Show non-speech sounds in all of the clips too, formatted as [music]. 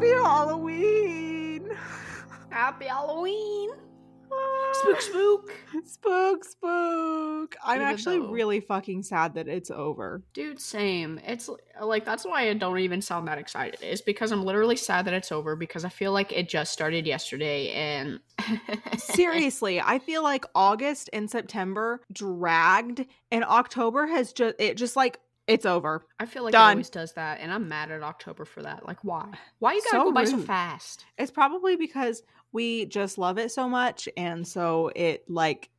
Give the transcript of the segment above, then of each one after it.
Happy Halloween! Happy Halloween! Ah. Spook, spook. [laughs] spook, spook. I'm Even actually though- really fucking sad that it's over. Dude, same. It's like that's why I don't even sound that excited. Is because I'm literally sad that it's over because I feel like it just started yesterday and [laughs] Seriously, I feel like August and September dragged, and October has just it just like it's over. I feel like Done. it always does that, and I'm mad at October for that. Like, why? [sighs] Why you gotta So go by so fast? It's probably because we just love it so much, and so it like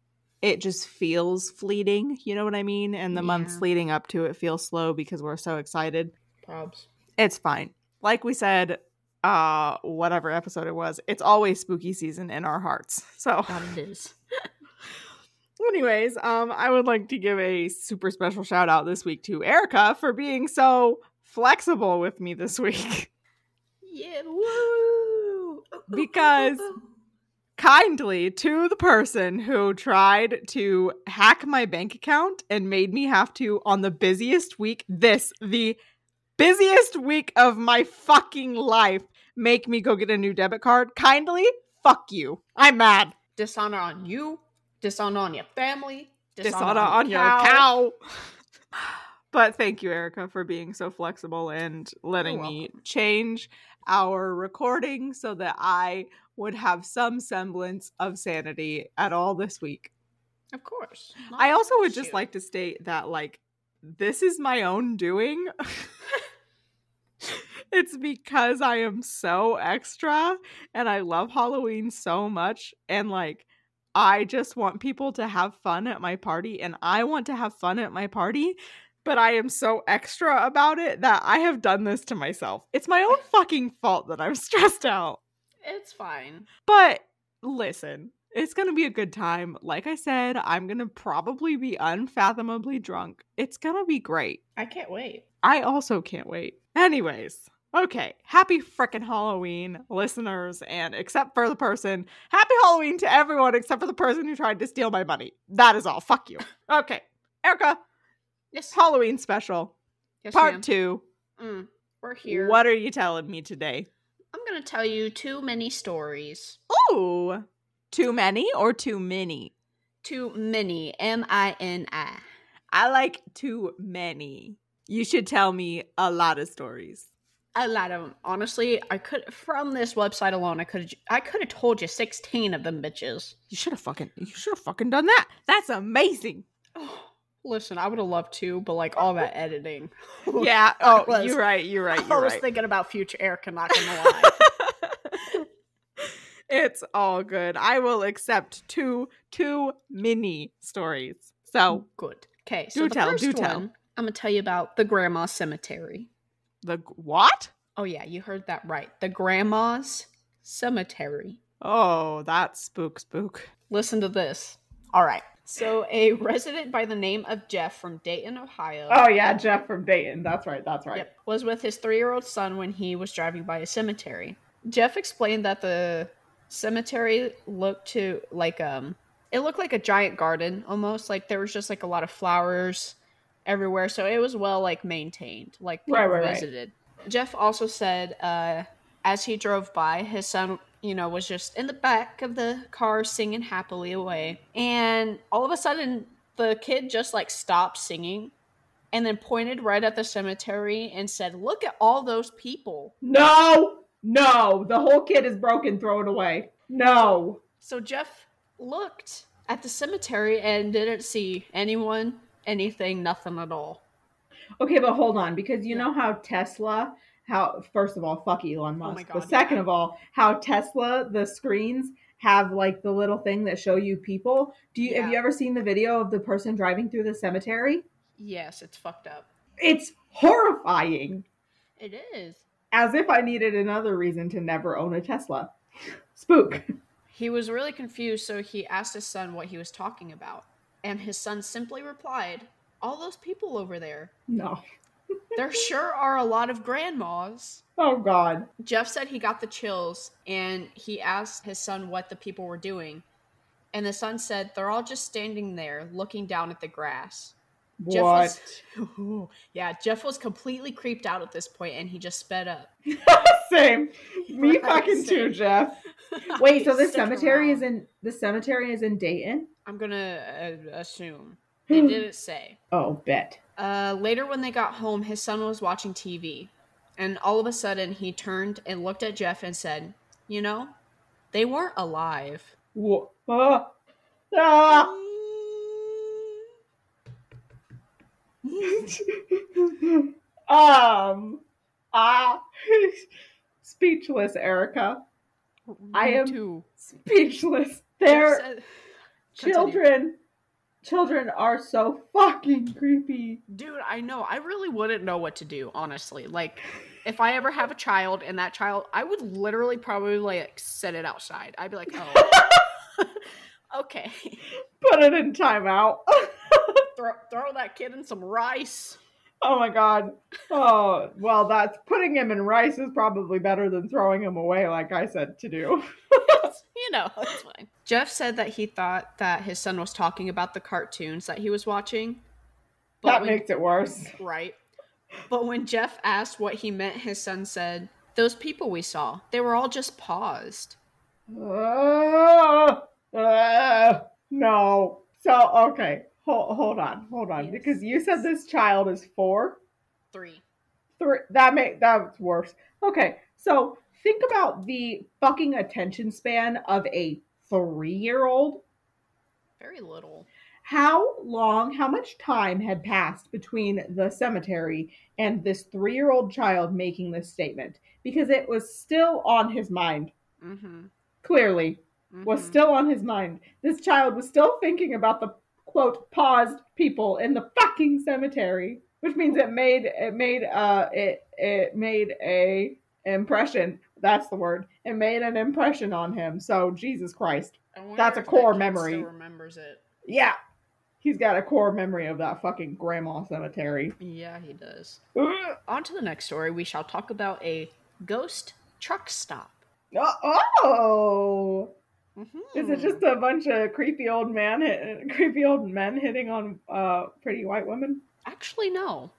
it just feels fleeting. You know what I mean? And the months leading up to it feel slow because we're so excited. Probs. It's fine. Like we said, uh, whatever episode it was, it's always spooky season in our hearts. [laughs] So, it is. Anyways, um, I would like to give a super special shout out this week to Erica for being so flexible with me this week. Yeah. Woo! Because- kindly to the person who tried to hack my bank account and made me have to on the busiest week this the busiest week of my fucking life make me go get a new debit card kindly fuck you i'm mad dishonor on you, dishonor on your family, dishonor on on, your cow [laughs] but thank you erica for being so flexible and letting me change our recording so that i would have some semblance of sanity at all this week Of course. I also would just Shoot. like to state that like this is my own doing. [laughs] it's because I am so extra and I love Halloween so much and like I just want people to have fun at my party and I want to have fun at my party, but I am so extra about it that I have done this to myself. It's my own fucking fault that I'm [laughs] stressed out. It's fine. But listen, it's going to be a good time. Like I said, I'm going to probably be unfathomably drunk. It's going to be great. I can't wait. I also can't wait. Anyways, okay. Happy frickin' Halloween, listeners, and except for the person, happy Halloween to everyone except for the person who tried to steal my money. That is all. Fuck you. [laughs] Okay. Erica, Yes. Halloween special, yes part ma'am. two. Mm, we're here. What are you telling me today? I'm gonna tell you too many stories. Ooh, too many or too many? Too many. M I N I. I like too many. You should tell me a lot of stories. A lot of them. Honestly, I could from this website alone. I could I could have told you sixteen of them bitches. You should have fucking you should have fucking done that. That's amazing. Oh, listen, I would have loved to, but like all that editing. [laughs] Yeah. Oh, was- you're right. You're right. I You're was right. thinking about future Erica. Not gonna lie. [laughs] it's all good. I will accept two two mini stories. So Good. Okay, Do so the tell, first do one, tell. I'm gonna tell you about the grandma cemetery. The what? Oh yeah, you heard that right. The grandma's cemetery. Oh, that's spook spook. Listen to this. All right. So, a [laughs] resident by the name of Jeff from Dayton, Ohio. Oh yeah, Jeff from Dayton. That's right. That's right. Yep, was with his three-year-old son when he was driving by a cemetery. Jeff explained that the cemetery looked to like um, it looked like a giant garden almost. Like there was just like a lot of flowers everywhere, so it was well like maintained. Like Right, right, right. visited. Jeff also said, uh, as he drove by, his son, you know, was just in the back of the car singing happily away, and all of a sudden, the kid just like stopped singing and then pointed right at the cemetery and said, "Look at all those people." No, no, the whole kid is broken. Throw it away. No. So Jeff looked at the cemetery and didn't see anyone, anything, nothing at all. Okay, but hold on, because you Yeah. know how Tesla how first of all, fuck Elon Musk. Oh my but God, second yeah. of all, how Tesla the screens have like the little thing that show you people. Do you have you ever seen the video of the person driving through the cemetery? Yes, it's fucked up. It's horrifying. It is. As if I needed another reason to never own a Tesla. Spook. He was really confused, so he asked his son what he was talking about. And his son simply replied, All those people over there. No. [laughs] There sure are a lot of grandmas. Oh God. Jeff said he got the chills and he asked his son what the people were doing. And the son said they're all just standing there looking down at the grass. Jeff what? was [laughs] Yeah, Jeff was completely creeped out at this point and he just sped up. [laughs] Same. Me Right, fucking too. Jeff. [laughs] Wait, so the cemetery around. is in the cemetery is in Dayton? I'm gonna uh, assume. [gasps] It didn't say. Oh, bet. Uh, later, when they got home, his son was watching TV. And all of a sudden, he turned and looked at Jeff and said, You know, they weren't alive. Wha- ah. Ah. [laughs] um, ah, speechless, Erica. I am- too. Speechless. Their children, children are so fucking creepy. Dude, I know. I really wouldn't know what to do, honestly. Like, if I ever have a child and that child, I would literally probably like set it outside. I'd be like, oh, [laughs] [laughs] okay, Put it in timeout. Throw throw that kid in some rice. oh my god. Oh well, that's putting him in rice is probably better than throwing him away, like I said to do. [laughs] you know, it's fine. Jeff said that he thought that his son was talking about the cartoons that he was watching. that when- makes it worse. right. But when Jeff asked what he meant, his son said, "Those people we saw, they were all just paused." Uh, uh, no. So okay, hold hold on, hold on, Yes. because you said this child is four. Three. Three. That make that's worse. Okay, so think about the fucking attention span of a three-year-old. Very little. How long, how much time had passed between the cemetery and this three-year-old child making this statement? Because it was still on his mind. Mm-hmm. Clearly, was still on his mind. This child was still thinking about the quote paused people in the fucking cemetery, which means it made it made uh it it made a impression. That's the word. It made an impression on him. So Jesus Christ, That's a core that memory. Remembers it. yeah, he's got a core memory of that fucking grandma cemetery. Yeah, he does. Ugh. On to the next story. We shall talk about a ghost truck stop. Oh. Mm-hmm. is it just a bunch of creepy old man hit, [laughs] creepy old men hitting on uh pretty white women? Actually, no.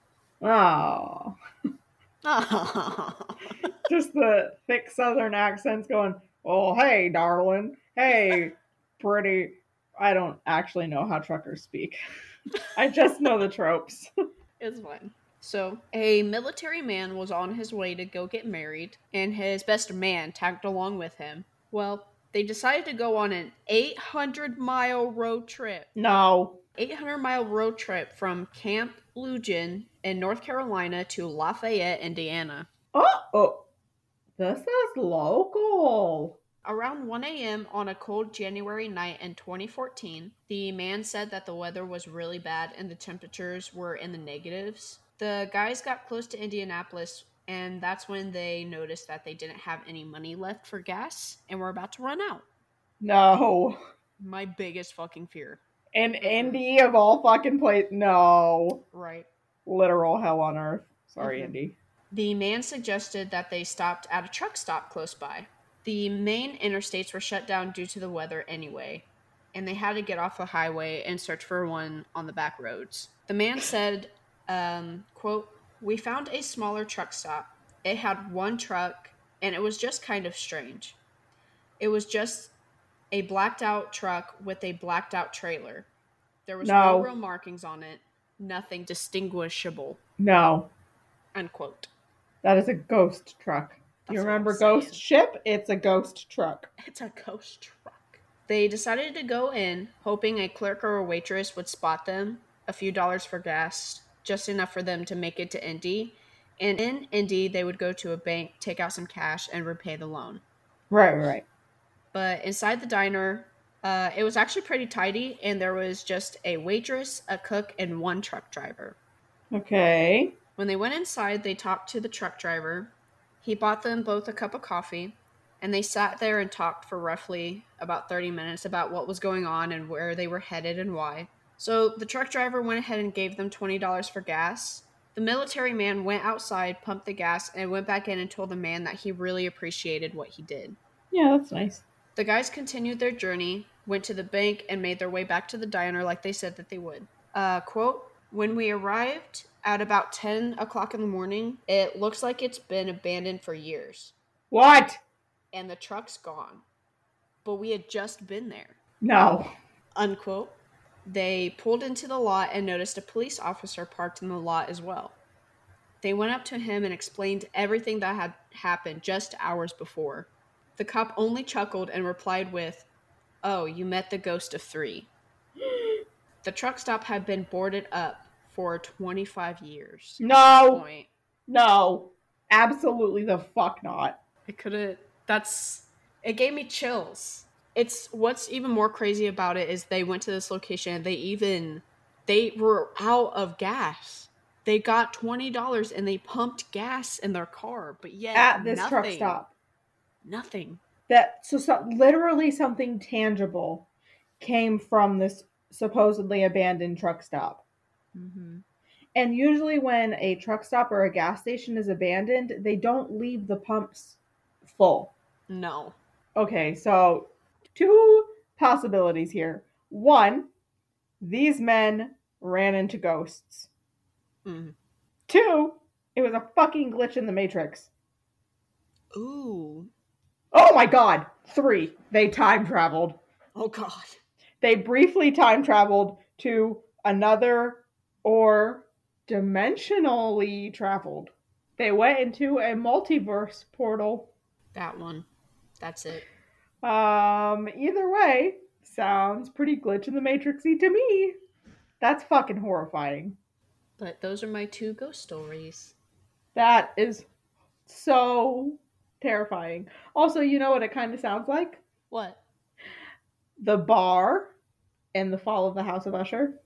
Oh, [laughs] just the thick southern accents going, oh, hey, darling. Hey, pretty. I don't actually know how truckers speak. [laughs] I just know the tropes. it's fine. So, a military man was on his way to go get married, and his best man tagged along with him. Well, they decided to go on an 800 mile road trip. No. 800 mile road trip from Camp Lejeune in North Carolina to Lafayette, Indiana. Oh, oh. This is local. Around 1 a.m. on a cold January night in 2014, the man said that the weather was really bad and the temperatures were in the negatives. The guys got close to Indianapolis, and that's when they noticed that they didn't have any money left for gas and were about to run out. No. My biggest fucking fear. And Indy of all fucking place. No. Right. Literal hell on earth. Sorry, Mhm. Indy. The man suggested that they stopped at a truck stop close by. The main interstates were shut down due to the weather anyway, and they had to get off the highway and search for one on the back roads. The man said, um, quote, We found a smaller truck stop. It had one truck, and it was just kind of strange. It was just a blacked out truck with a blacked out trailer. There was no, No. real markings on it, nothing distinguishable, No. unquote. That is a ghost truck. That's you remember Ghost. Ship? It's a ghost truck. It's a ghost truck. They decided to go in, hoping a clerk or a waitress would spot them, a few dollars for gas, just enough for them to make it to Indy, And in Indy, they would go to a bank, take out some cash, and repay the loan. Right, right. But inside the diner, uh, it was actually pretty tidy, and there was just a waitress, a cook, and one truck driver. Okay. When they went inside, they talked to the truck driver. He bought them both a cup of coffee, and they sat there and talked for roughly about 30 minutes about what was going on and where they were headed and why. So the truck driver went ahead and gave them $20 for gas. The military man went outside, pumped the gas, and went back in and told the man that he really appreciated what he did. Yeah, that's nice. The guys continued their journey, went to the bank, and made their way back to the diner like they said that they would. Uh, quote, when we arrived at about 10 o'clock in the morning, it looks like it's been abandoned for years, What? and the truck's gone. But we had just been there. No. Unquote. They pulled into the lot and noticed a police officer parked in the lot as well. They went up to him and explained everything that had happened just hours before. The cop only chuckled and replied with, Oh, you met the ghost of three. [gasps] The truck stop had been boarded up for 25 years. No. point. No. Absolutely the fuck not. I couldn't. That's. It gave me chills. It's what's even more crazy about it is they went to this location and they even they were out of gas. They got twenty dollars and they pumped gas in their car, but yet At this truck nothing. stop. Nothing. That so, so literally something tangible came from this supposedly abandoned truck stop. Mm-hmm. And usually, when a truck stop or a gas station is abandoned, they don't leave the pumps full. No. Okay, so two possibilities here. One, these men ran into ghosts. Mm. Two, it was a fucking glitch in the Matrix. Ooh. Oh my god! Three, they time traveled. Oh God. They briefly time traveled to another or dimensionally traveled. They went into a multiverse portal. That one. That's it. Um, either way, sounds pretty glitch in the matrixy to me. That's fucking horrifying. But those are my two ghost stories. That is so terrifying. Also, you know what it kind of sounds like? What? The bar and the fall of the House of Usher.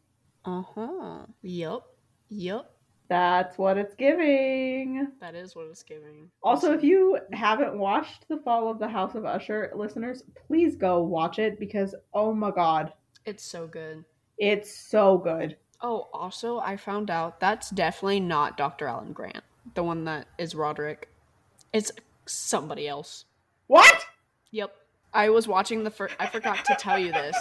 Uh huh. Yup. Yup. That's what it's giving. That is what it's giving. Also, if you haven't watched The Fall of the House of Usher, listeners, please go watch it because oh my god, it's so good. it's so good. Oh, also, I found out that's definitely not Dr. Alan Grant, the one that is Roderick. It's somebody else. What? Yep. I was watching the first. I forgot to tell you this.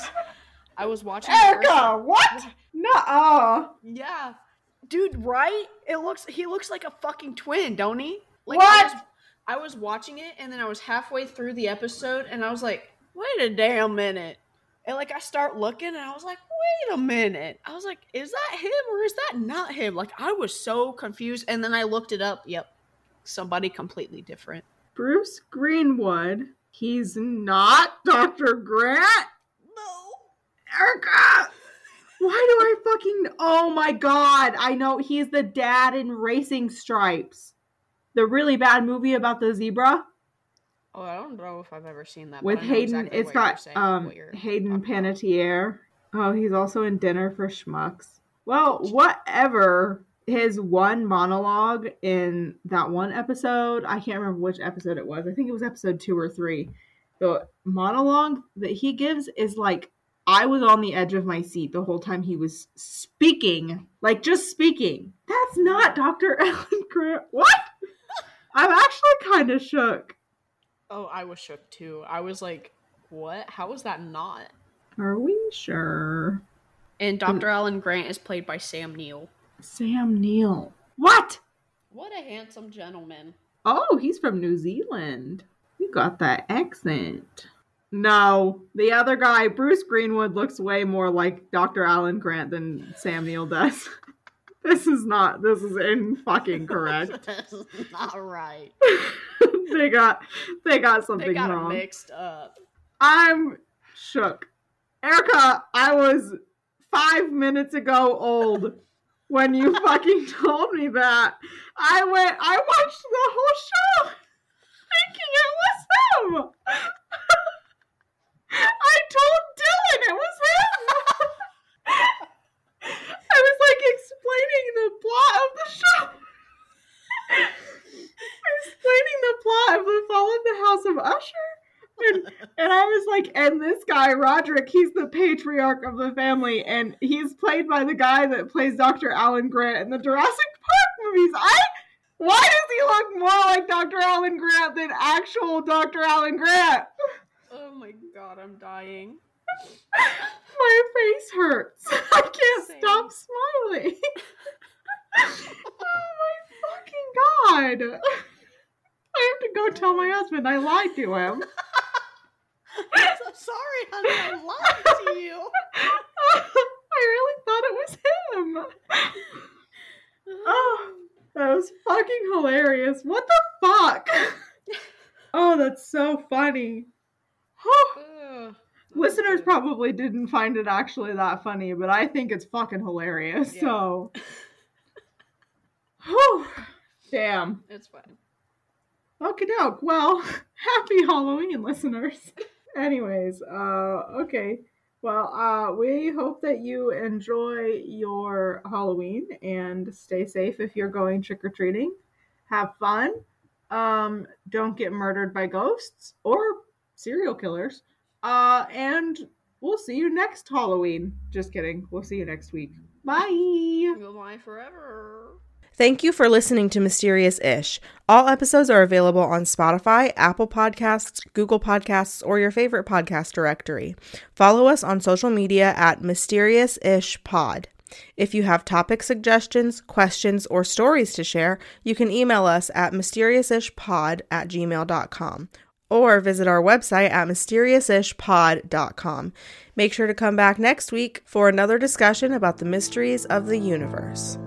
I was watching. the first- Erica, what? Nuh-uh. Yeah, dude. Right? It looks. He looks like a fucking twin, don't he? Like, What? I was, I was watching it, and then I was halfway through the episode, and I was like, "Wait a damn minute!" And like, I start looking, and I was like, "Wait a minute!" I was like, "Is that him or is that not him?" Like, I was so confused, and then I looked it up. Yep, somebody completely different. Bruce Greenwood. He's not Dr. Grant. No. Erica! Why do I fucking. Oh my god. I know he's the dad in Racing Stripes. The really bad movie about the zebra Oh, I don't know if I've ever seen that. with Hayden. exactly it's got saying- um Hayden. Panettiere. Oh, he's also in Dinner for Schmucks. Well, whatever. His one monologue in that one episode, I can't remember which episode it was. I think it was episode two or three. The monologue that he gives is like I was on the edge of my seat the whole time he was speaking, like just speaking. That's not Dr. [laughs] Alan Grant. What? I'm actually kind of shook. Oh, I was shook too. I was like, "What? How is that not?" Are we sure? And Dr. Alan Grant is played by Sam Neill. Sam Neill. What? What a handsome gentleman. Oh, he's from New Zealand. You got that accent. No, the other guy, Bruce Greenwood, looks way more like Dr. Alan Grant than Sam Neill does. [laughs] this is not. This is in fucking correct. [laughs] this is not right. [laughs] they got. They got something They got wrong. mixed up. I'm shook. Erica, I was five minutes ago old when you fucking told me that. I went, I watched the whole show thinking it was him. I told Dylan it was him. I was like explaining the plot of the show. explaining the plot of the fall of the House of Usher. And, and I was like, and this guy, Roderick, he's the patriarch of the family, and he's played by the guy that plays Dr. Alan Grant in the Jurassic Park movies. I why does he look more like Dr. Alan Grant than actual Dr. Alan Grant? I'm dying. [laughs] My face hurts. I can't Same. stop smiling. oh my fucking god. I have to go tell my husband I lied to him. I'm [laughs] so sorry, honey. I lied to you. [laughs] I really thought it was him. Oh, that was fucking hilarious. What the fuck? Oh, that's so funny. Listeners probably didn't find it actually that funny, but I think it's fucking hilarious. Yeah. So, [laughs] Whew. damn. It's fine. Okay, doke. Well, [laughs] happy Halloween, listeners. [laughs] Anyways, uh, okay. Well, uh, we hope that you enjoy your Halloween and stay safe if you're going trick or treating. Have fun. Um, don't get murdered by ghosts or serial killers. Uh, and we'll see you next Halloween. Just kidding. We'll see you next week. Bye. Goodbye forever. Thank you for listening to Mysterious Ish. All episodes are available on Spotify, Apple Podcasts, Google Podcasts, or your favorite podcast directory. Follow us on social media at Mysterious Ish Pod. If you have topic suggestions, questions, or stories to share, you can email us at mysteriousishpod at gmail.com or visit our website at mysteriousishpod.com. Make sure to come back next week for another discussion about the mysteries of the universe.